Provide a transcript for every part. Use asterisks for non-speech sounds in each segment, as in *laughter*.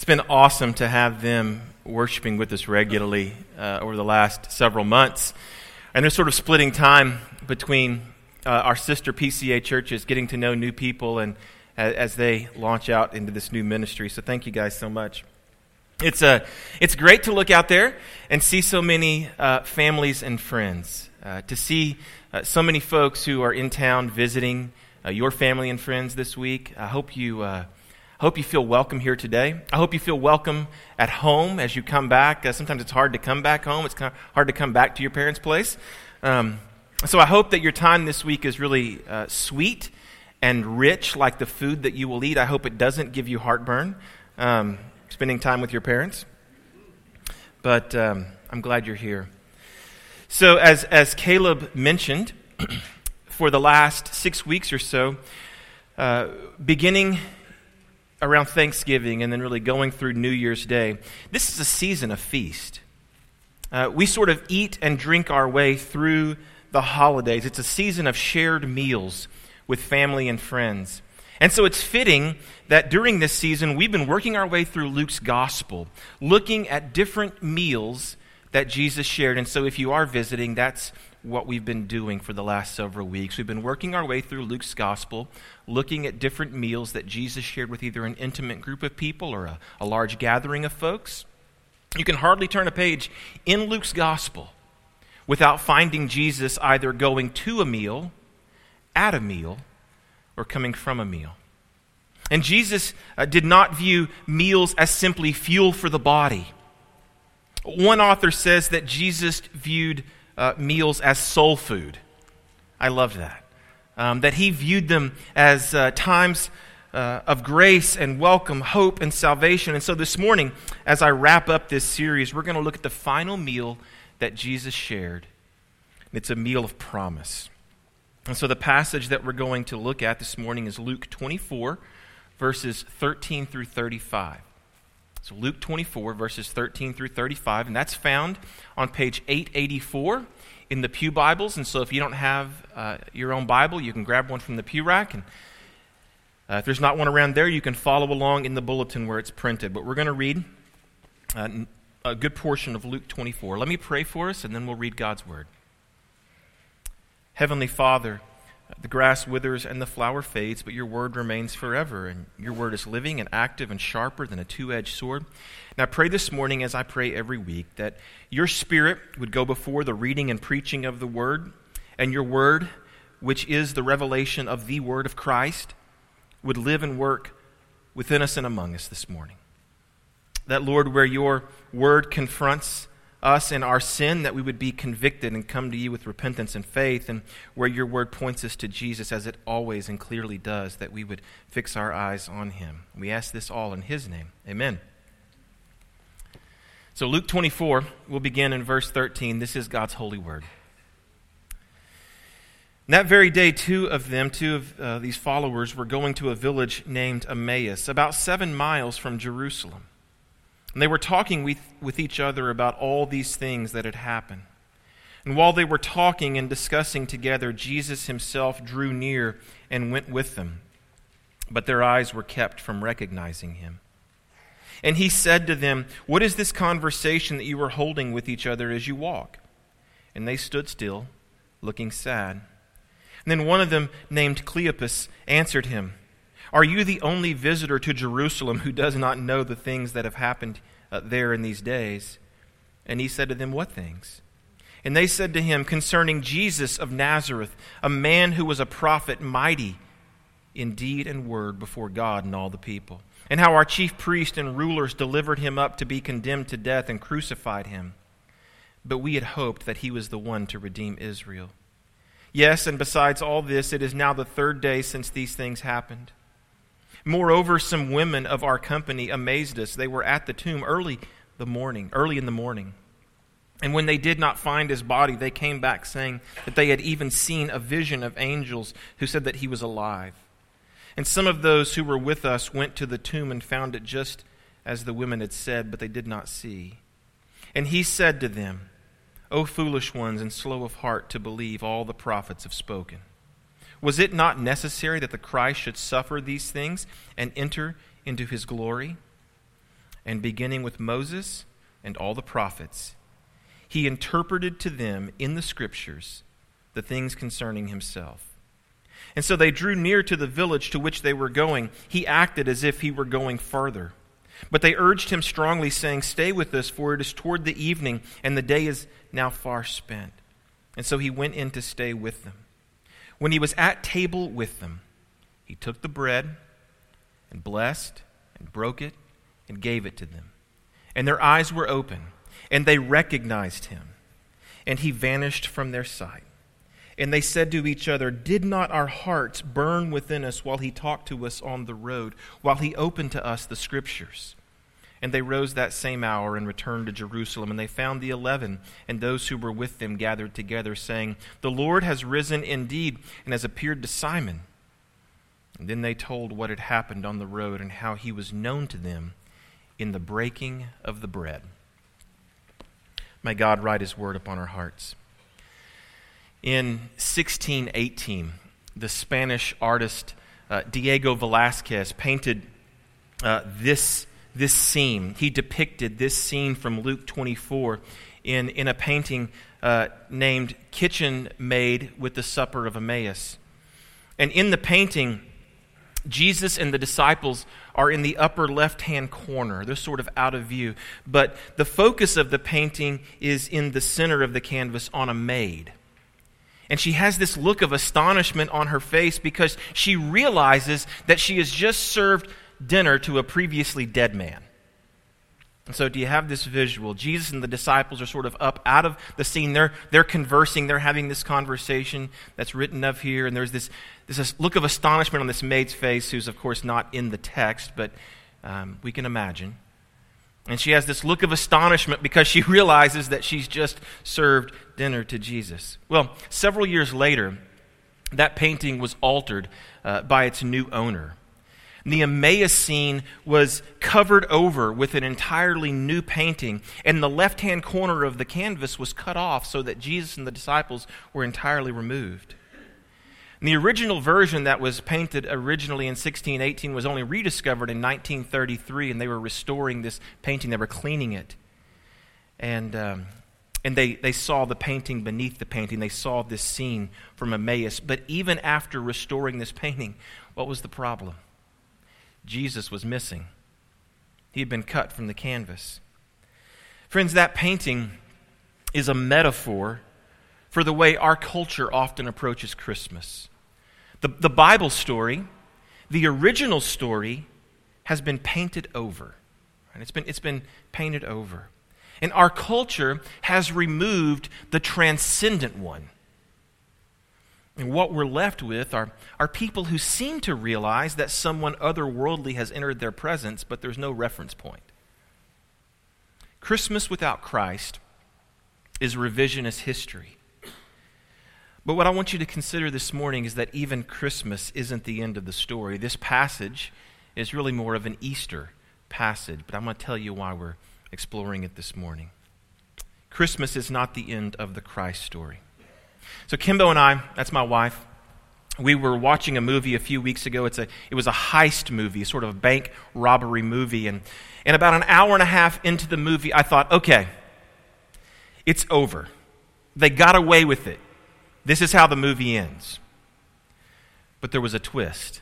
It's been awesome to have them worshiping with us regularly uh, over the last several months. And they're sort of splitting time between uh, our sister PCA churches, getting to know new people, and as, as they launch out into this new ministry. So thank you guys so much. It's, uh, it's great to look out there and see so many uh, families and friends, uh, to see uh, so many folks who are in town visiting uh, your family and friends this week. I hope you uh, hope you feel welcome here today. I hope you feel welcome at home as you come back. Uh, sometimes it's hard to come back home, it's kind of hard to come back to your parents' place. Um, so I hope that your time this week is really uh, sweet and rich, like the food that you will eat. I hope it doesn't give you heartburn um, spending time with your parents. But um, I'm glad you're here. So, as, as Caleb mentioned, *clears throat* for the last six weeks or so, uh, beginning around Thanksgiving and then really going through New Year's Day, this is a season of feast. Uh, we sort of eat and drink our way through the holidays. It's a season of shared meals with family and friends. And so it's fitting that during this season, we've been working our way through Luke's gospel, looking at different meals that Jesus shared. And so if you are visiting, that's what we've been doing for the last several weeks. We've been working our way through Luke's gospel, looking at different meals that Jesus shared with either an intimate group of people or a, a large gathering of folks. You can hardly turn a page in Luke's gospel without finding Jesus either going to a meal, at a meal, or coming from a meal. And Jesus uh, did not view meals as simply fuel for the body. One author says that Jesus viewed uh, meals as soul food. I loved that. Um, that he viewed them as uh, times uh, of grace and welcome, hope and salvation. And so this morning, as I wrap up this series, we're going to look at the final meal that Jesus shared. It's a meal of promise. And so the passage that we're going to look at this morning is Luke 24, verses 13 through 35. So Luke 24, verses 13 through 35, and that's found on page 884 in the Pew Bibles. And so if you don't have uh, your own Bible, you can grab one from the Pew Rack. And uh, if there's not one around there, you can follow along in the bulletin where it's printed. But we're going to read uh, a good portion of Luke 24. Let me pray for us, and then we'll read God's Word. Heavenly Father, the grass withers and the flower fades, but your word remains forever. And your word is living and active and sharper than a two edged sword. And I pray this morning, as I pray every week, that your spirit would go before the reading and preaching of the word, and your word, which is the revelation of the word of Christ, would live and work within us and among us this morning. That, Lord, where your word confronts us in our sin, that we would be convicted and come to you with repentance and faith, and where your word points us to Jesus, as it always and clearly does, that we would fix our eyes on him. We ask this all in his name. Amen. So, Luke 24, we'll begin in verse 13. This is God's holy word. that very day, two of them, two of uh, these followers, were going to a village named Emmaus, about seven miles from Jerusalem. And they were talking with, with each other about all these things that had happened. And while they were talking and discussing together, Jesus himself drew near and went with them. But their eyes were kept from recognizing him. And he said to them, What is this conversation that you are holding with each other as you walk? And they stood still, looking sad. And then one of them, named Cleopas, answered him. Are you the only visitor to Jerusalem who does not know the things that have happened uh, there in these days? And he said to them, What things? And they said to him, Concerning Jesus of Nazareth, a man who was a prophet, mighty in deed and word before God and all the people, and how our chief priests and rulers delivered him up to be condemned to death and crucified him. But we had hoped that he was the one to redeem Israel. Yes, and besides all this, it is now the third day since these things happened. Moreover, some women of our company amazed us. They were at the tomb early the morning, early in the morning. And when they did not find his body, they came back saying that they had even seen a vision of angels who said that he was alive. And some of those who were with us went to the tomb and found it just as the women had said, but they did not see. And he said to them, O foolish ones and slow of heart to believe all the prophets have spoken. Was it not necessary that the Christ should suffer these things and enter into his glory? and beginning with Moses and all the prophets, he interpreted to them in the Scriptures the things concerning himself. And so they drew near to the village to which they were going. He acted as if he were going further. But they urged him strongly, saying, Stay with us, for it is toward the evening, and the day is now far spent. And so he went in to stay with them. When he was at table with them, he took the bread and blessed and broke it and gave it to them. And their eyes were open, and they recognized him. And he vanished from their sight. And they said to each other, Did not our hearts burn within us while he talked to us on the road, while he opened to us the scriptures? And they rose that same hour and returned to Jerusalem. And they found the eleven and those who were with them gathered together, saying, The Lord has risen indeed and has appeared to Simon. And then they told what had happened on the road and how he was known to them in the breaking of the bread. May God write his word upon our hearts. In 1618, the Spanish artist uh, Diego Velazquez painted uh, this, this scene. He depicted this scene from Luke 24 in, in a painting uh, named Kitchen Maid with the Supper of Emmaus. And in the painting, Jesus and the disciples are in the upper left hand corner. They're sort of out of view. But the focus of the painting is in the center of the canvas on a maid. And she has this look of astonishment on her face because she realizes that she has just served dinner to a previously dead man. And so, do you have this visual? Jesus and the disciples are sort of up out of the scene. They're, they're conversing, they're having this conversation that's written up here. And there's this, this look of astonishment on this maid's face, who's, of course, not in the text, but um, we can imagine. And she has this look of astonishment because she *laughs* realizes that she's just served dinner to Jesus. Well, several years later, that painting was altered uh, by its new owner. The Emmaus scene was covered over with an entirely new painting, and the left hand corner of the canvas was cut off so that Jesus and the disciples were entirely removed. And the original version that was painted originally in 1618 was only rediscovered in 1933, and they were restoring this painting. They were cleaning it. And, um, and they, they saw the painting beneath the painting. They saw this scene from Emmaus. But even after restoring this painting, what was the problem? Jesus was missing. He had been cut from the canvas. Friends, that painting is a metaphor for the way our culture often approaches Christmas. The, the Bible story, the original story, has been painted over. Right? It's, been, it's been painted over. And our culture has removed the transcendent one. And what we're left with are, are people who seem to realize that someone otherworldly has entered their presence, but there's no reference point. Christmas without Christ is revisionist history. But what I want you to consider this morning is that even Christmas isn't the end of the story. This passage is really more of an Easter passage, but I'm going to tell you why we're exploring it this morning. Christmas is not the end of the Christ story. So, Kimbo and I, that's my wife, we were watching a movie a few weeks ago. It's a, it was a heist movie, sort of a bank robbery movie. And, and about an hour and a half into the movie, I thought, okay, it's over. They got away with it. This is how the movie ends. But there was a twist.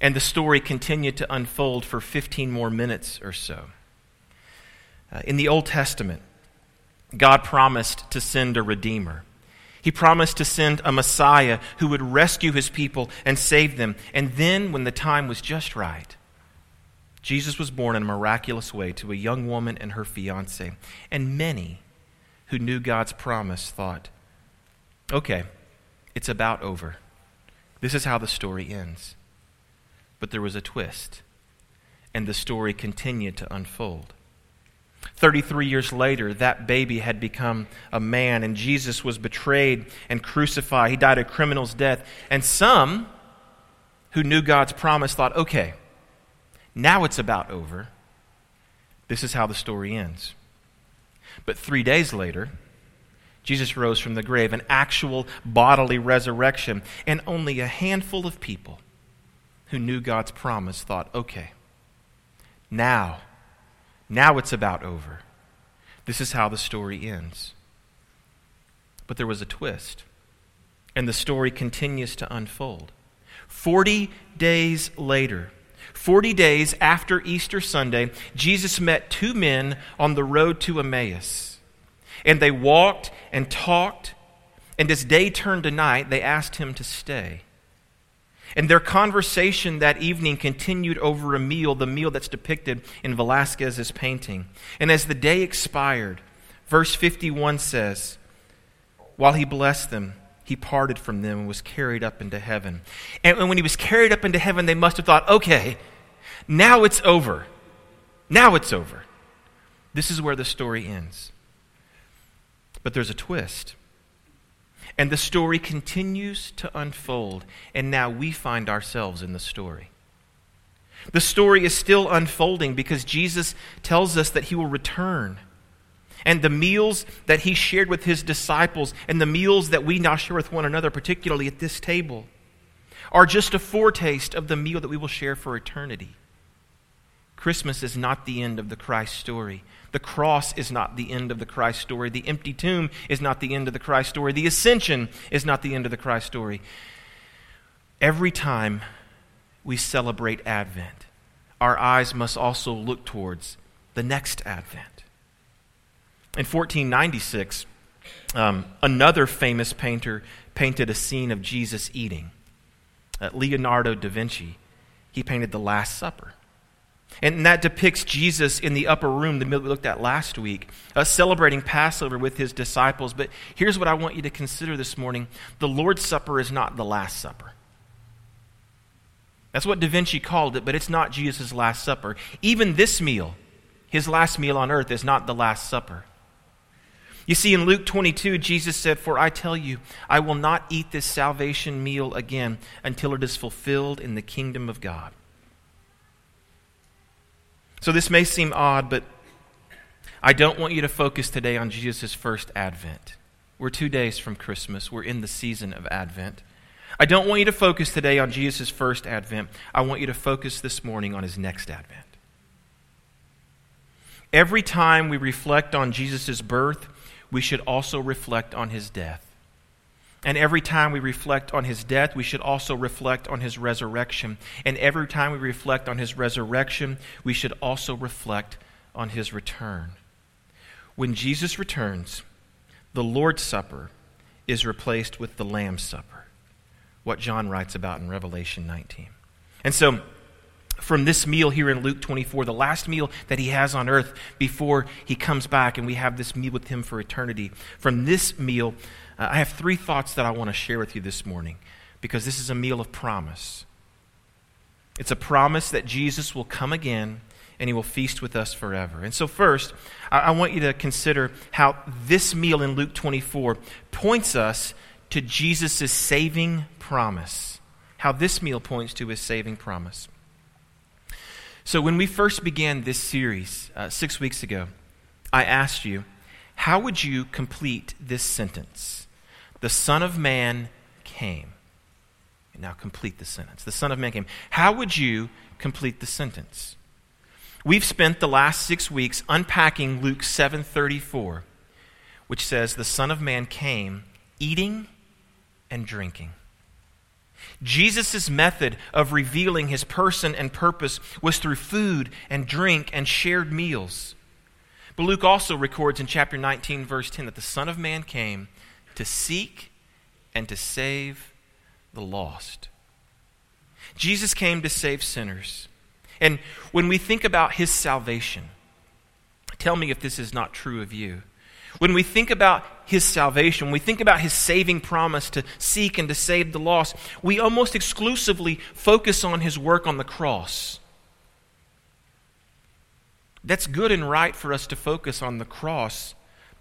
And the story continued to unfold for 15 more minutes or so. Uh, in the Old Testament, God promised to send a Redeemer. He promised to send a Messiah who would rescue his people and save them. And then, when the time was just right, Jesus was born in a miraculous way to a young woman and her fiance. And many who knew God's promise thought, Okay, it's about over. This is how the story ends. But there was a twist, and the story continued to unfold. 33 years later, that baby had become a man, and Jesus was betrayed and crucified. He died a criminal's death. And some who knew God's promise thought, okay, now it's about over. This is how the story ends. But three days later, Jesus rose from the grave, an actual bodily resurrection. And only a handful of people who knew God's promise thought, okay, now Now it's about over. This is how the story ends. But there was a twist, and the story continues to unfold. Forty days later, 40 days after Easter Sunday, Jesus met two men on the road to Emmaus. And they walked and talked, and as day turned to night, they asked him to stay. And their conversation that evening continued over a meal, the meal that's depicted in Velázquez's painting. And as the day expired, verse 51 says, While he blessed them, he parted from them and was carried up into heaven. And when he was carried up into heaven, they must have thought, okay, now it's over. Now it's over. This is where the story ends. But there's a twist. And the story continues to unfold, and now we find ourselves in the story. The story is still unfolding because Jesus tells us that he will return. And the meals that he shared with his disciples and the meals that we now share with one another, particularly at this table, are just a foretaste of the meal that we will share for eternity. Christmas is not the end of the Christ story. The cross is not the end of the Christ story. The empty tomb is not the end of the Christ story. The ascension is not the end of the Christ story. Every time we celebrate Advent, our eyes must also look towards the next Advent. In 1496, um, another famous painter painted a scene of Jesus eating. Uh, Leonardo da Vinci, he painted the Last Supper. And that depicts Jesus in the upper room, the meal we looked at last week, uh, celebrating Passover with his disciples. But here's what I want you to consider this morning the Lord's Supper is not the Last Supper. That's what Da Vinci called it, but it's not Jesus' Last Supper. Even this meal, his last meal on earth, is not the Last Supper. You see, in Luke 22, Jesus said, For I tell you, I will not eat this salvation meal again until it is fulfilled in the kingdom of God. So this may seem odd, but I don't want you to focus today on Jesus' first advent. We're two days from Christmas, we're in the season of Advent. I don't want you to focus today on Jesus' first advent. I want you to focus this morning on his next advent. Every time we reflect on Jesus' birth, we should also reflect on his death. And every time we reflect on his death, we should also reflect on his resurrection. And every time we reflect on his resurrection, we should also reflect on his return. When Jesus returns, the Lord's Supper is replaced with the Lamb's Supper, what John writes about in Revelation 19. And so, from this meal here in Luke 24, the last meal that he has on earth before he comes back and we have this meal with him for eternity, from this meal, uh, I have three thoughts that I want to share with you this morning because this is a meal of promise. It's a promise that Jesus will come again and he will feast with us forever. And so, first, I, I want you to consider how this meal in Luke 24 points us to Jesus' saving promise. How this meal points to his saving promise. So, when we first began this series uh, six weeks ago, I asked you, how would you complete this sentence? the Son of Man came. Now complete the sentence. The Son of Man came. How would you complete the sentence? We've spent the last six weeks unpacking Luke 7:34, which says, "The Son of Man came, eating and drinking." Jesus' method of revealing his person and purpose was through food and drink and shared meals. But Luke also records in chapter 19, verse 10, that the Son of Man came to seek and to save the lost. Jesus came to save sinners. And when we think about his salvation, tell me if this is not true of you. When we think about his salvation, when we think about his saving promise to seek and to save the lost, we almost exclusively focus on his work on the cross. That's good and right for us to focus on the cross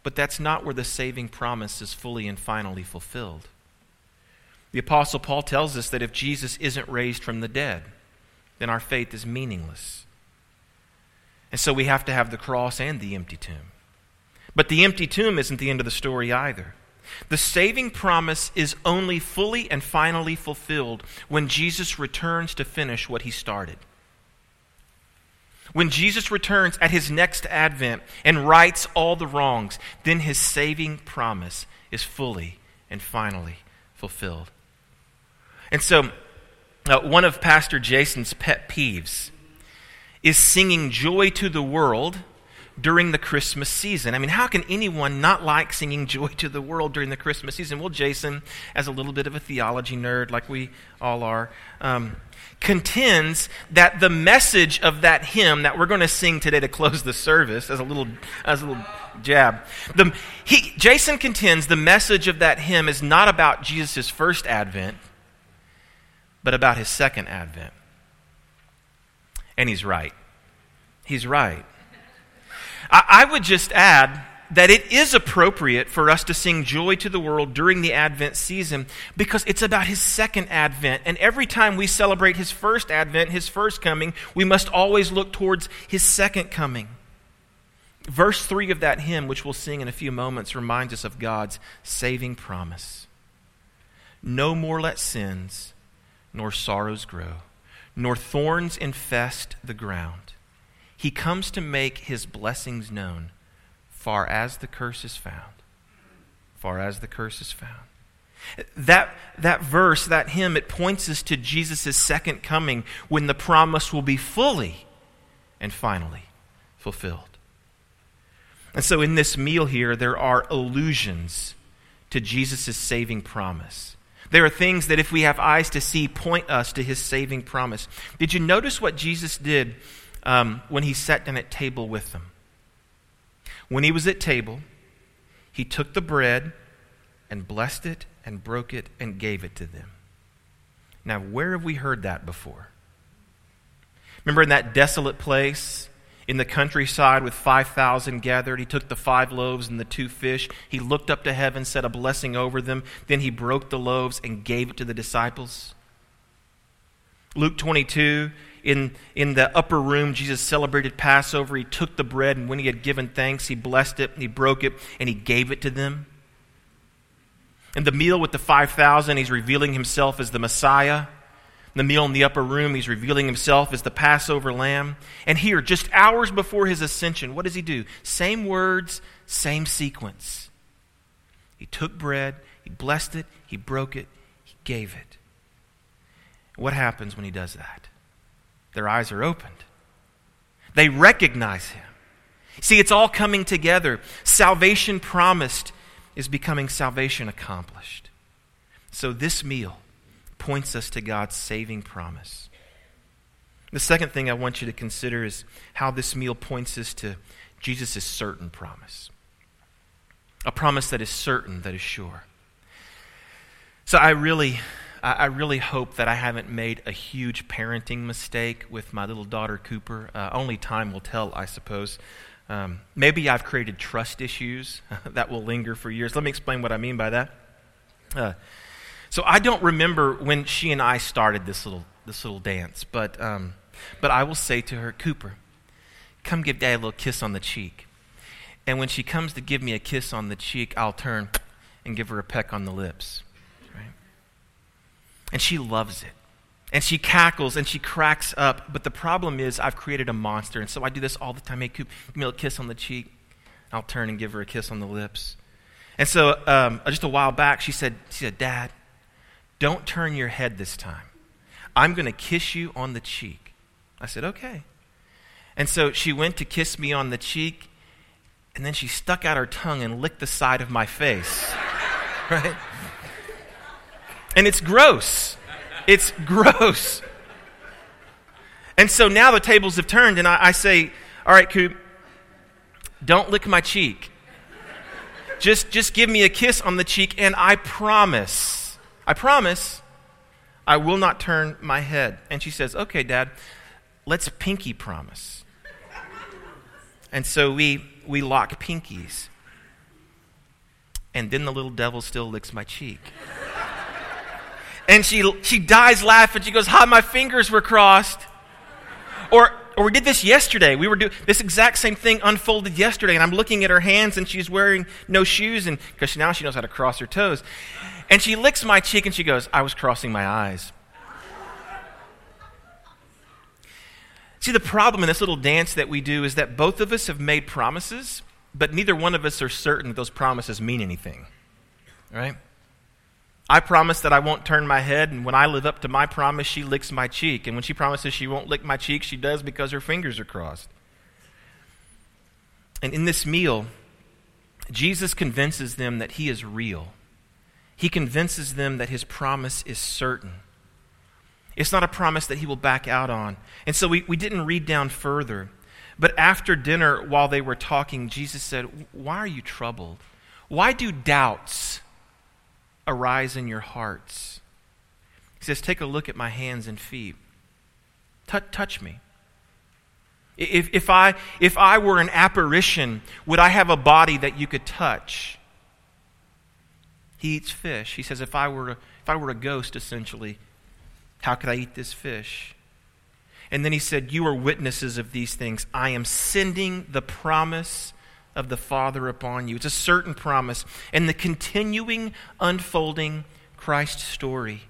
but that's not where the saving promise is fully and finally fulfilled. The Apostle Paul tells us that if Jesus isn't raised from the dead, then our faith is meaningless. And so we have to have the cross and the empty tomb. But the empty tomb isn't the end of the story either. The saving promise is only fully and finally fulfilled when Jesus returns to finish what he started. When Jesus returns at his next advent and rights all the wrongs, then his saving promise is fully and finally fulfilled. And so, uh, one of Pastor Jason's pet peeves is singing joy to the world during the Christmas season. I mean, how can anyone not like singing joy to the world during the Christmas season? Well, Jason, as a little bit of a theology nerd, like we all are, um, contends that the message of that hymn that we're going to sing today to close the service, as a little, as a little jab, the, he, Jason contends the message of that hymn is not about Jesus' first advent, but about his second advent. And he's right. He's right. I, I would just add that it is appropriate for us to sing joy to the world during the Advent season because it's about his second Advent. And every time we celebrate his first Advent, his first coming, we must always look towards his second coming. Verse 3 of that hymn, which we'll sing in a few moments, reminds us of God's saving promise. No more let sins nor sorrows grow, nor thorns infest the ground. He comes to make his blessings known, far as the curse is found. Far as the curse is found. That, that verse, that hymn, it points us to Jesus' second coming when the promise will be fully and finally fulfilled. And so in this meal here, there are allusions to Jesus' saving promise. There are things that, if we have eyes to see, point us to his saving promise. Did you notice what Jesus did um, when he sat down at table with them. When he was at table, he took the bread and blessed it and broke it and gave it to them. Now, where have we heard that before? Remember in that desolate place in the countryside with 5,000 gathered, he took the five loaves and the two fish. He looked up to heaven, said a blessing over them. Then he broke the loaves and gave it to the disciples. Luke 22, in, in the upper room, Jesus celebrated Passover. He took the bread, and when he had given thanks, he blessed it, and he broke it, and he gave it to them. In the meal with the 5,000, he's revealing himself as the Messiah. In the meal in the upper room, he's revealing himself as the Passover lamb. And here, just hours before his ascension, what does he do? Same words, same sequence. He took bread, he blessed it, he broke it, he gave it. What happens when he does that? Their eyes are opened. They recognize him. See, it's all coming together. Salvation promised is becoming salvation accomplished. So this meal points us to God's saving promise. The second thing I want you to consider is how this meal points us to Jesus' certain promise. A promise that is certain, that is sure. So I really I, really hope that I haven't made a huge parenting mistake with my little daughter Cooper. Uh, only time will tell, I suppose. Um, maybe I've created trust issues *laughs* that will linger for years. Let me explain what I mean by that. Uh, so I don't remember when she and I started this little this little dance, but um, but I will say to her, Cooper, come give Dad a little kiss on the cheek. And when she comes to give me a kiss on the cheek, I'll turn and give her a peck on the lips. And she loves it. And she cackles and she cracks up. But the problem is, I've created a monster. And so I do this all the time. Hey, Coop, give me a kiss on the cheek. I'll turn and give her a kiss on the lips. And so um, just a while back, she said, she said, Dad, don't turn your head this time. I'm going to kiss you on the cheek. I said, okay. And so she went to kiss me on the cheek, and then she stuck out her tongue and licked the side of my face. *laughs* right? And it's gross. It's gross. And so now the tables have turned, and I, I say, All right, Coop, don't lick my cheek. Just, just give me a kiss on the cheek, and I promise, I promise, I will not turn my head. And she says, Okay, Dad, let's pinky promise. And so we, we lock pinkies. And then the little devil still licks my cheek. And she, she dies laughing. She goes, Hi, my fingers were crossed. Or, or we did this yesterday. We were doing this exact same thing unfolded yesterday, and I'm looking at her hands, and she's wearing no shoes, and because now she knows how to cross her toes. And she licks my cheek, and she goes, I was crossing my eyes. See, the problem in this little dance that we do is that both of us have made promises, but neither one of us are certain that those promises mean anything. Right? I promise that I won't turn my head, and when I live up to my promise, she licks my cheek. And when she promises she won't lick my cheek, she does because her fingers are crossed. And in this meal, Jesus convinces them that he is real. He convinces them that his promise is certain. It's not a promise that he will back out on. And so we, we didn't read down further. But after dinner, while they were talking, Jesus said, Why are you troubled? Why do doubts arise in your hearts? He says, Take a look at my hands and feet. T- touch me. If, if, I, if I were an apparition, would I have a body that you could touch? He eats fish. He says, if I were, if I were a ghost, essentially, how could I eat this fish? And then he said, You are witnesses of these things. I am sending the promise of the Father upon you. It's a certain promise. And the continuing unfolding Christ story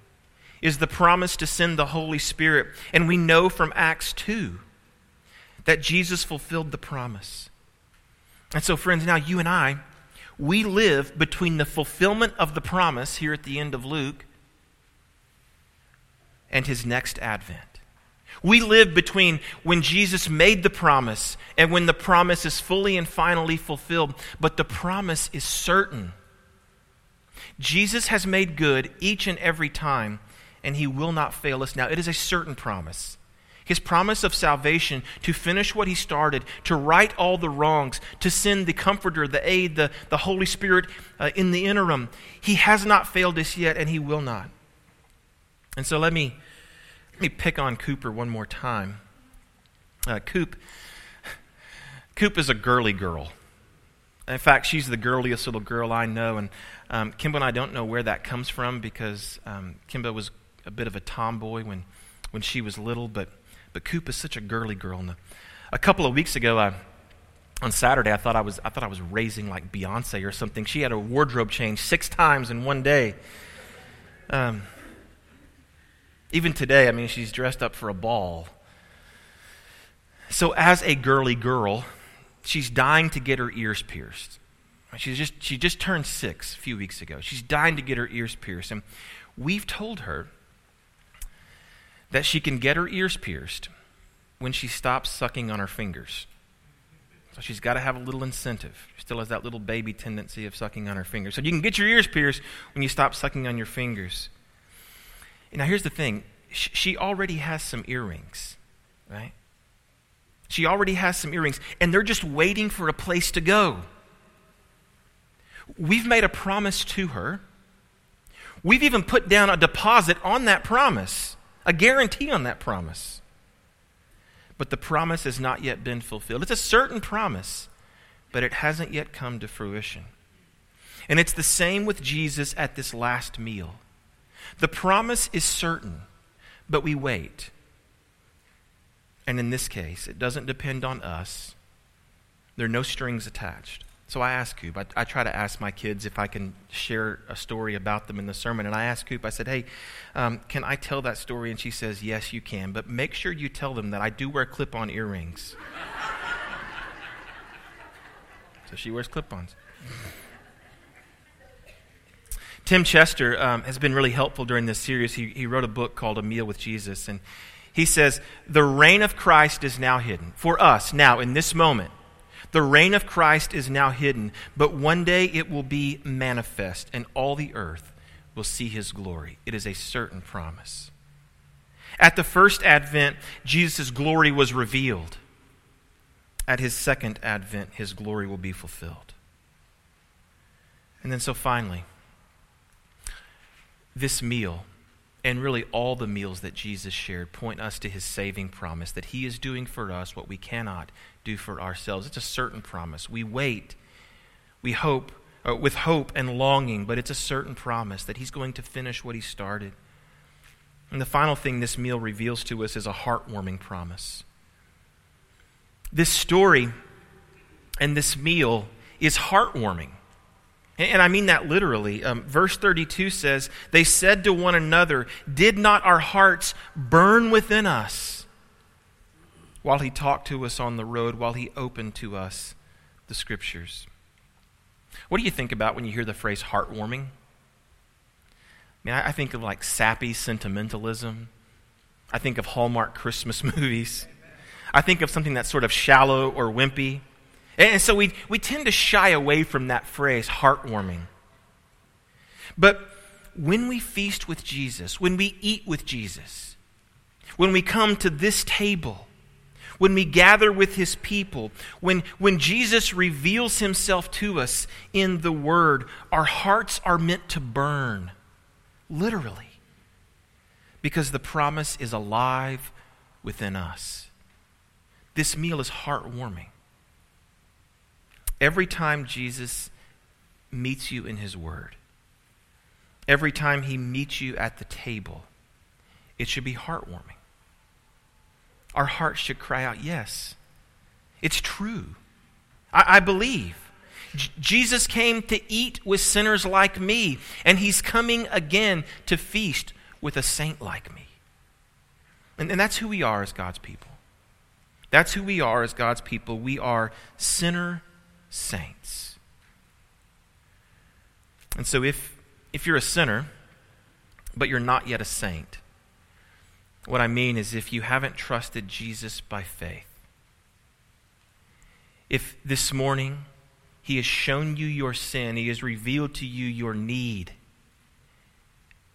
is the promise to send the Holy Spirit. And we know from Acts 2 that Jesus fulfilled the promise. And so, friends, now you and I, we live between the fulfillment of the promise here at the end of Luke and his next advent. We live between when Jesus made the promise and when the promise is fully and finally fulfilled, but the promise is certain. Jesus has made good each and every time, and he will not fail us now. It is a certain promise. His promise of salvation, to finish what he started, to right all the wrongs, to send the Comforter, the aid, the, the Holy Spirit uh, in the interim. He has not failed us yet, and he will not. And so let me, let me pick on Cooper one more time. Uh, Coop, Coop is a girly girl. In fact, she's the girliest little girl I know. And um, Kimba and I don't know where that comes from because um, Kimba was a bit of a tomboy when, when she was little, but but Coop is such a girly girl. And a couple of weeks ago, I, on Saturday, I thought I was I thought I was raising like Beyonce or something. She had a wardrobe change six times in one day. Um, even today, I mean, she's dressed up for a ball. So, as a girly girl, she's dying to get her ears pierced. She's just, she just turned six a few weeks ago. She's dying to get her ears pierced. And we've told her that she can get her ears pierced when she stops sucking on her fingers. So she's got to have a little incentive. She still has that little baby tendency of sucking on her fingers. So you can get your ears pierced when you stop sucking on your fingers. Now, here's the thing she already has some earrings, right? She already has some earrings, and they're just waiting for a place to go. We've made a promise to her. We've even put down a deposit on that promise a guarantee on that promise. But the promise has not yet been fulfilled. It's a certain promise, but it hasn't yet come to fruition. And it's the same with Jesus at this last meal. The promise is certain, but we wait. And in this case, it doesn't depend on us, there are no strings attached. So I asked Coop, I, I, try to ask my kids if I can share a story about them in the sermon. And I asked Coop, I said, hey, um, can I tell that story? And she says, yes, you can. But make sure you tell them that I do wear clip on earrings. *laughs* so she wears clip ons. Tim Chester um, has been really helpful during this series. He, he wrote a book called A Meal with Jesus. And he says, The reign of Christ is now hidden. For us, now, in this moment, the reign of Christ is now hidden, but one day it will be manifest, and all the earth will see his glory. It is a certain promise. At the first advent, Jesus' glory was revealed. At his second advent, his glory will be fulfilled. And then, so finally, this meal, and really all the meals that Jesus shared, point us to his saving promise that he is doing for us what we cannot do for ourselves. It's a certain promise. We wait, we hope, uh, with hope and longing, but it's a certain promise that He's going to finish what He started. And the final thing this meal reveals to us is a heartwarming promise. This story and this meal is heartwarming. And I mean that literally. Um, verse 32 says, They said to one another, Did not our hearts burn within us while he talked to us on the road, while he opened to us the scriptures. What do you think about when you hear the phrase heartwarming? I mean, I think of like sappy sentimentalism. I think of Hallmark Christmas *laughs* movies. I think of something that's sort of shallow or wimpy. And so we, we tend to shy away from that phrase, heartwarming. But when we feast with Jesus, when we eat with Jesus, when we come to this table, when we gather with his people, when, when Jesus reveals himself to us in the Word, our hearts are meant to burn, literally, because the promise is alive within us. This meal is heartwarming. Every time Jesus meets you in his Word, every time he meets you at the table, it should be heartwarming our hearts should cry out, Yes, it's true. I, I believe. J- Jesus came to eat with sinners like me, and he's coming again to feast with a saint like me. And, and that's who we are as God's people. That's who we are as God's people. We are sinner saints. And so if, if you're a sinner, but you're not yet a saint, what I mean is, if you haven't trusted Jesus by faith, if this morning He has shown you your sin, He has revealed to you your need,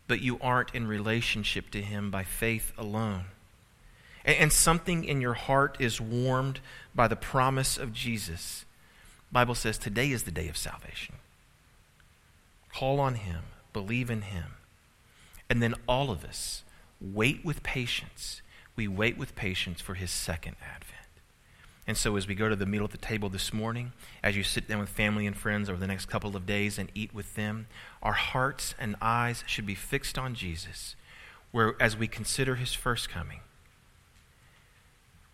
but you aren't in relationship to Him by faith alone, and, something in your heart is warmed by the promise of Jesus, Bible says today is the day of salvation. Call on Him, believe in Him, and then all of us wait with patience. We wait with patience for his second advent. And so, as we go to the meal at the table this morning, as you sit down with family and friends over the next couple of days and eat with them, our hearts and eyes should be fixed on Jesus, where as we consider his first coming,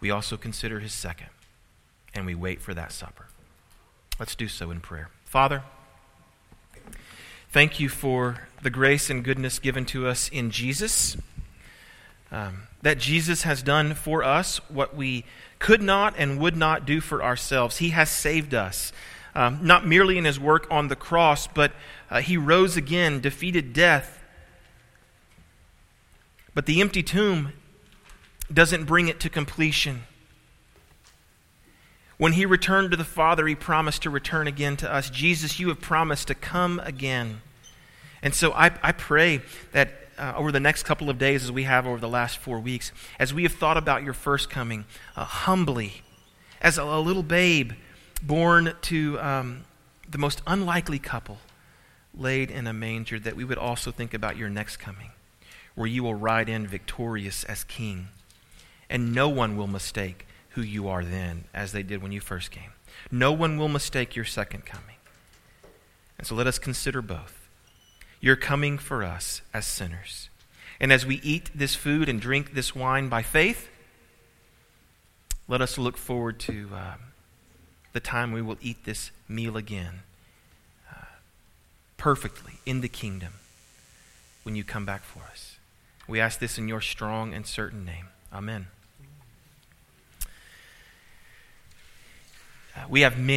we also consider his second, and we wait for that supper. Let's do so in prayer. Father, thank you for the grace and goodness given to us in Jesus. Um, that Jesus has done for us what we could not and would not do for ourselves. He has saved us, um, not merely in his work on the cross, but uh, he rose again, defeated death. But the empty tomb doesn't bring it to completion. When he returned to the Father, he promised to return again to us. Jesus, you have promised to come again. And so I, I pray that uh, over the next couple of days, as we have over the last four weeks, as we have thought about your first coming, uh, humbly, as a, a, little babe born to um, the most unlikely couple laid in a manger, that we would also think about your next coming, where you will ride in victorious as king. And no one will mistake who you are then, as they did when you first came. No one will mistake your second coming. And so let us consider both. You're coming for us as sinners. And as we eat this food and drink this wine by faith, let us look forward to uh, the time we will eat this meal again uh, perfectly in the kingdom when you come back for us. We ask this in your strong and certain name. Amen. We have many.